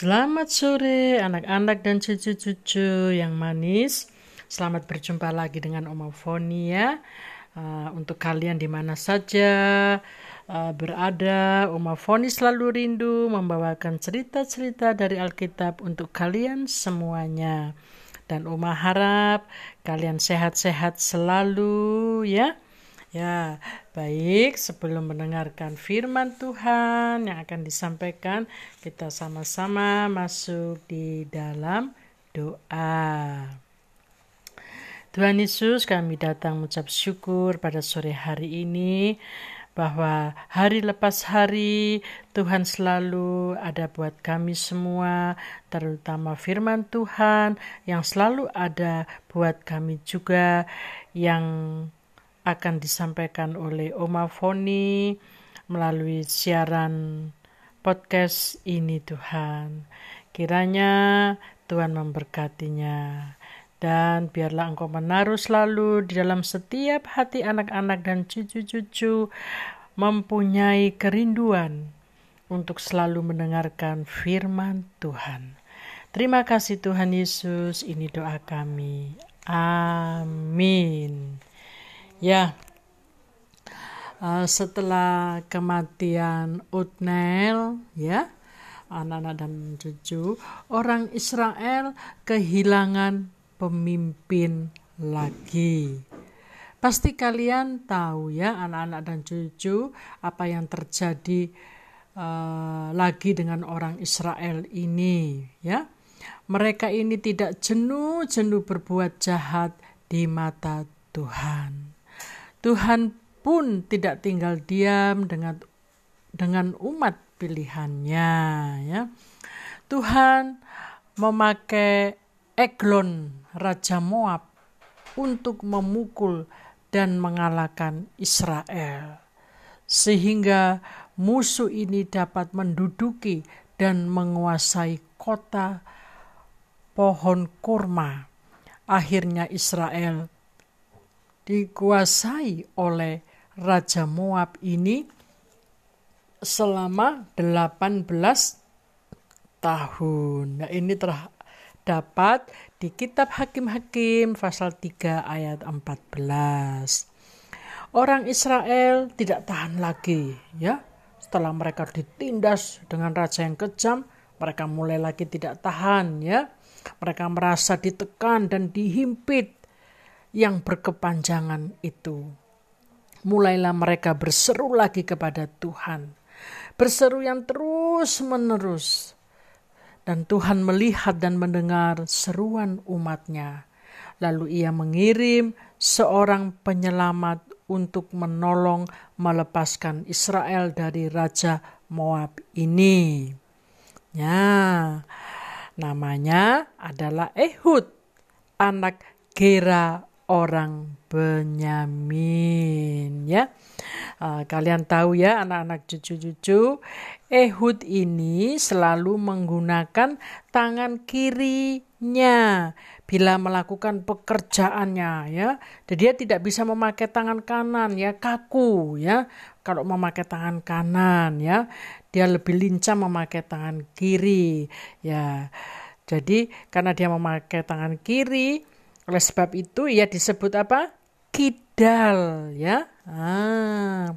Selamat sore anak-anak dan cucu-cucu yang manis. Selamat berjumpa lagi dengan Oma Foni ya. Uh, untuk kalian di mana saja uh, berada, Oma Foni selalu rindu membawakan cerita-cerita dari Alkitab untuk kalian semuanya. Dan Oma harap kalian sehat-sehat selalu ya. Ya, baik. Sebelum mendengarkan firman Tuhan yang akan disampaikan, kita sama-sama masuk di dalam doa. Tuhan Yesus, kami datang mengucap syukur pada sore hari ini bahwa hari lepas hari Tuhan selalu ada buat kami semua, terutama firman Tuhan yang selalu ada buat kami juga yang akan disampaikan oleh Oma Foni melalui siaran podcast ini Tuhan. Kiranya Tuhan memberkatinya. Dan biarlah engkau menaruh selalu di dalam setiap hati anak-anak dan cucu-cucu mempunyai kerinduan untuk selalu mendengarkan firman Tuhan. Terima kasih Tuhan Yesus, ini doa kami. Amin. Ya, uh, setelah kematian Utnel, ya, anak-anak dan cucu, orang Israel kehilangan pemimpin lagi. Pasti kalian tahu ya, anak-anak dan cucu, apa yang terjadi uh, lagi dengan orang Israel ini, ya. Mereka ini tidak jenuh-jenuh berbuat jahat di mata Tuhan. Tuhan pun tidak tinggal diam dengan dengan umat pilihannya ya. Tuhan memakai Eglon raja Moab untuk memukul dan mengalahkan Israel sehingga musuh ini dapat menduduki dan menguasai kota pohon kurma. Akhirnya Israel dikuasai oleh Raja Moab ini selama 18 tahun. Nah, ini terdapat di kitab Hakim-Hakim pasal 3 ayat 14. Orang Israel tidak tahan lagi ya. Setelah mereka ditindas dengan raja yang kejam, mereka mulai lagi tidak tahan ya. Mereka merasa ditekan dan dihimpit yang berkepanjangan itu. Mulailah mereka berseru lagi kepada Tuhan. Berseru yang terus-menerus. Dan Tuhan melihat dan mendengar seruan umatnya. Lalu ia mengirim seorang penyelamat untuk menolong melepaskan Israel dari Raja Moab ini. Ya, namanya adalah Ehud, anak Gera orang Benyamin ya. Uh, kalian tahu ya anak-anak cucu-cucu, Ehud ini selalu menggunakan tangan kirinya bila melakukan pekerjaannya ya. Jadi dia tidak bisa memakai tangan kanan ya, kaku ya. Kalau memakai tangan kanan ya, dia lebih lincah memakai tangan kiri ya. Jadi karena dia memakai tangan kiri, oleh sebab itu ia disebut apa? Kidal ya. Ah.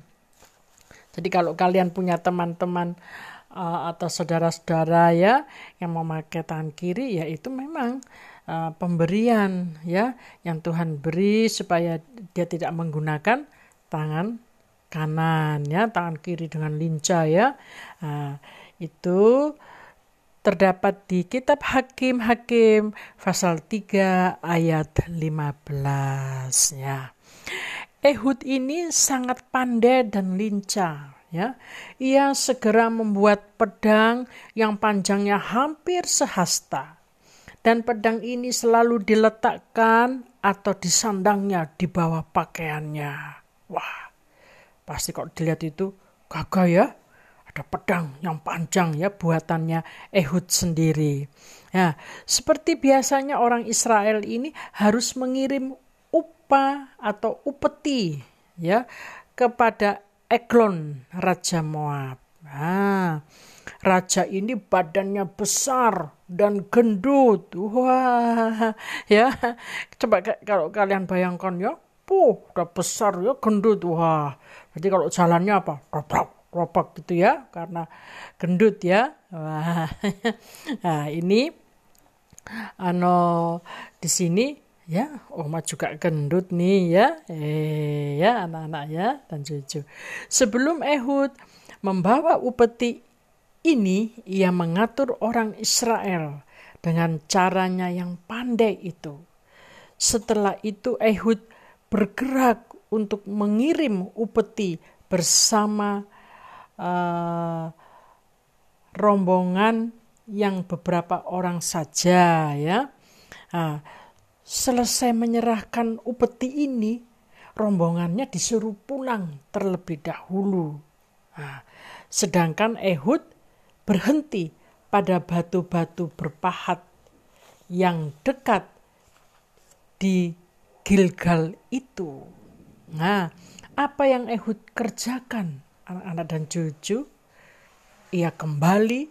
Jadi kalau kalian punya teman-teman uh, atau saudara-saudara ya yang memakai tangan kiri ya itu memang uh, pemberian ya yang Tuhan beri supaya dia tidak menggunakan tangan kanan ya tangan kiri dengan lincah ya. Uh, itu terdapat di kitab Hakim-Hakim pasal 3 ayat 15 ya. Ehud ini sangat pandai dan lincah ya. Ia segera membuat pedang yang panjangnya hampir sehasta. Dan pedang ini selalu diletakkan atau disandangnya di bawah pakaiannya. Wah, pasti kok dilihat itu gagah ya ada pedang yang panjang ya buatannya Ehud sendiri. Ya, seperti biasanya orang Israel ini harus mengirim upah atau upeti ya kepada Eglon Raja Moab. Nah, raja ini badannya besar dan gendut. Wah, ya. Coba kalau kalian bayangkan ya, puh, udah besar ya, gendut. Wah, berarti kalau jalannya apa? Ropak, ropak gitu ya, karena gendut ya. Wah, nah ini ano di sini ya Oma juga gendut nih ya. Eh ya anak-anak ya dan cucu. Sebelum Ehud membawa upeti ini ia mengatur orang Israel dengan caranya yang pandai itu. Setelah itu Ehud bergerak untuk mengirim upeti bersama uh, rombongan yang beberapa orang saja ya. Nah, selesai menyerahkan upeti ini, rombongannya disuruh pulang terlebih dahulu. Nah, sedangkan Ehud berhenti pada batu-batu berpahat yang dekat di Gilgal itu. Nah, apa yang Ehud kerjakan anak-anak dan cucu? Ia kembali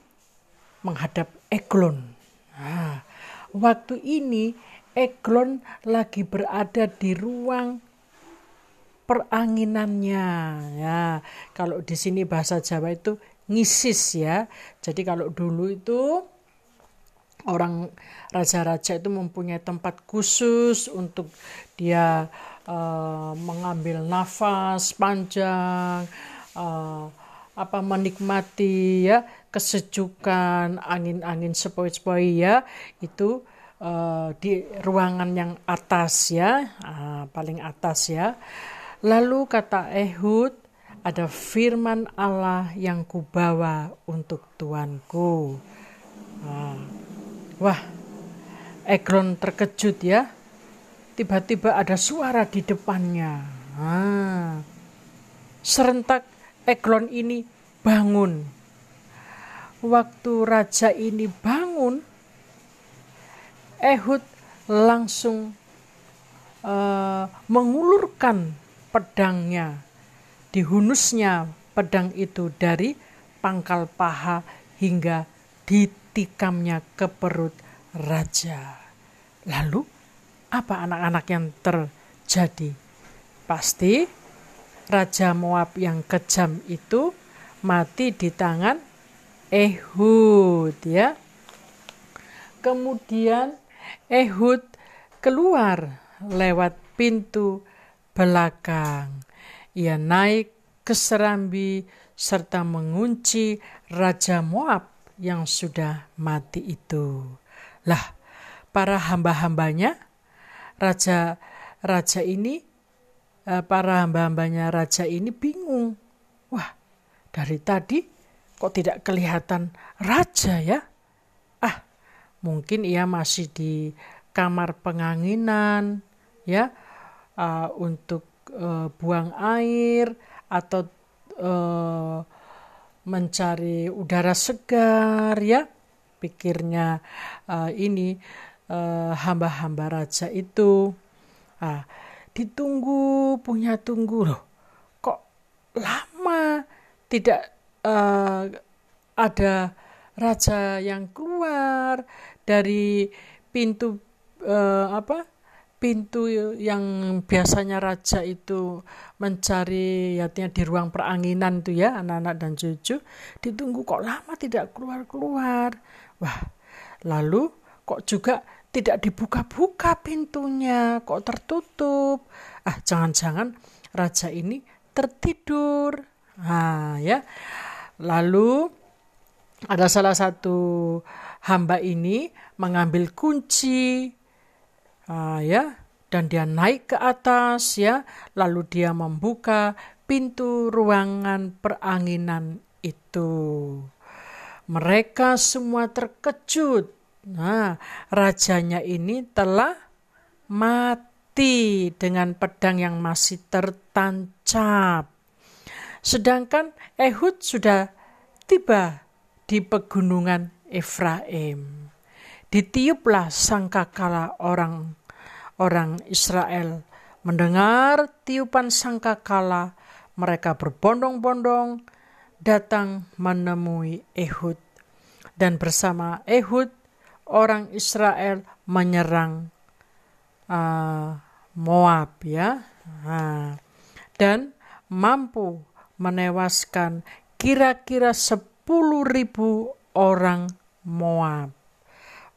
menghadap Eglon. Nah, waktu ini Eglon lagi berada di ruang peranginannya. Ya, kalau di sini bahasa Jawa itu ngisis ya. Jadi kalau dulu itu orang raja-raja itu mempunyai tempat khusus untuk dia uh, mengambil nafas panjang, uh, apa menikmati ya kesejukan, angin-angin sepoi-sepoi ya, itu uh, di ruangan yang atas ya, uh, paling atas ya. Lalu kata Ehud, ada firman Allah yang kubawa untuk Tuanku. Uh, wah, Ekron terkejut ya. Tiba-tiba ada suara di depannya. Ah, serentak Eglon ini bangun waktu raja ini bangun, Ehud langsung uh, mengulurkan pedangnya, dihunusnya pedang itu dari pangkal paha hingga ditikamnya ke perut raja. Lalu apa anak-anak yang terjadi? Pasti Raja Moab yang kejam itu mati di tangan Ehud ya. Kemudian Ehud keluar lewat pintu belakang. Ia naik ke serambi serta mengunci Raja Moab yang sudah mati itu. Lah, para hamba-hambanya, raja raja ini, para hamba-hambanya raja ini bingung. Wah, dari tadi kok tidak kelihatan raja ya? Ah, mungkin ia masih di kamar penganginan ya uh, untuk uh, buang air atau uh, mencari udara segar ya pikirnya uh, ini hamba-hamba uh, raja itu ah, ditunggu punya tunggu. Loh kok lama tidak uh, ada raja yang keluar dari pintu uh, apa pintu yang biasanya raja itu mencari artinya di ruang peranginan itu ya anak-anak dan cucu ditunggu kok lama tidak keluar-keluar. Wah lalu kok juga tidak dibuka-buka pintunya kok tertutup ah jangan-jangan raja ini tertidur nah ya Lalu ada salah satu hamba ini mengambil kunci uh, ya dan dia naik ke atas ya lalu dia membuka pintu ruangan peranginan itu. Mereka semua terkejut. Nah, rajanya ini telah mati dengan pedang yang masih tertancap. Sedangkan Ehud sudah tiba di pegunungan Efraim. Ditiuplah sangkakala orang orang Israel mendengar tiupan sangkakala mereka berbondong-bondong datang menemui Ehud. Dan bersama Ehud, orang Israel menyerang uh, Moab ya. Nah, dan mampu menewaskan kira-kira 10 ribu orang Moab.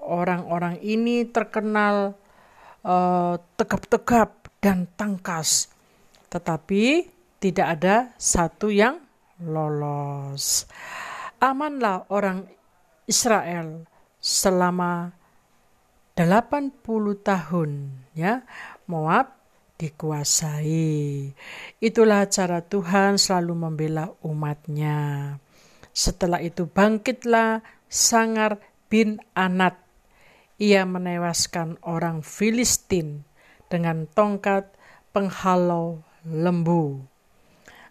Orang-orang ini terkenal uh, tegap-tegap dan tangkas, tetapi tidak ada satu yang lolos. Amanlah orang Israel selama 80 tahun ya. Moab dikuasai. Itulah cara Tuhan selalu membela umatnya. Setelah itu bangkitlah Sangar bin Anat. Ia menewaskan orang Filistin dengan tongkat penghalau lembu.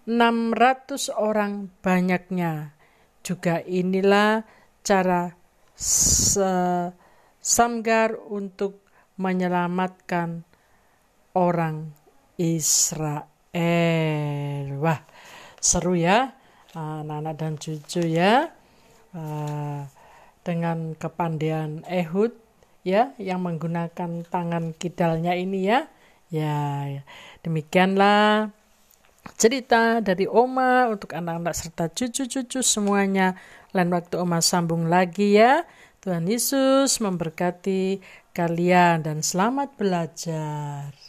600 orang banyaknya. Juga inilah cara Samgar untuk menyelamatkan orang Israel. Wah, seru ya, anak-anak dan cucu ya. Uh, dengan kepandaian Ehud ya yang menggunakan tangan kidalnya ini ya. Ya, demikianlah cerita dari Oma untuk anak-anak serta cucu-cucu semuanya. Lain waktu Oma sambung lagi ya. Tuhan Yesus memberkati kalian dan selamat belajar.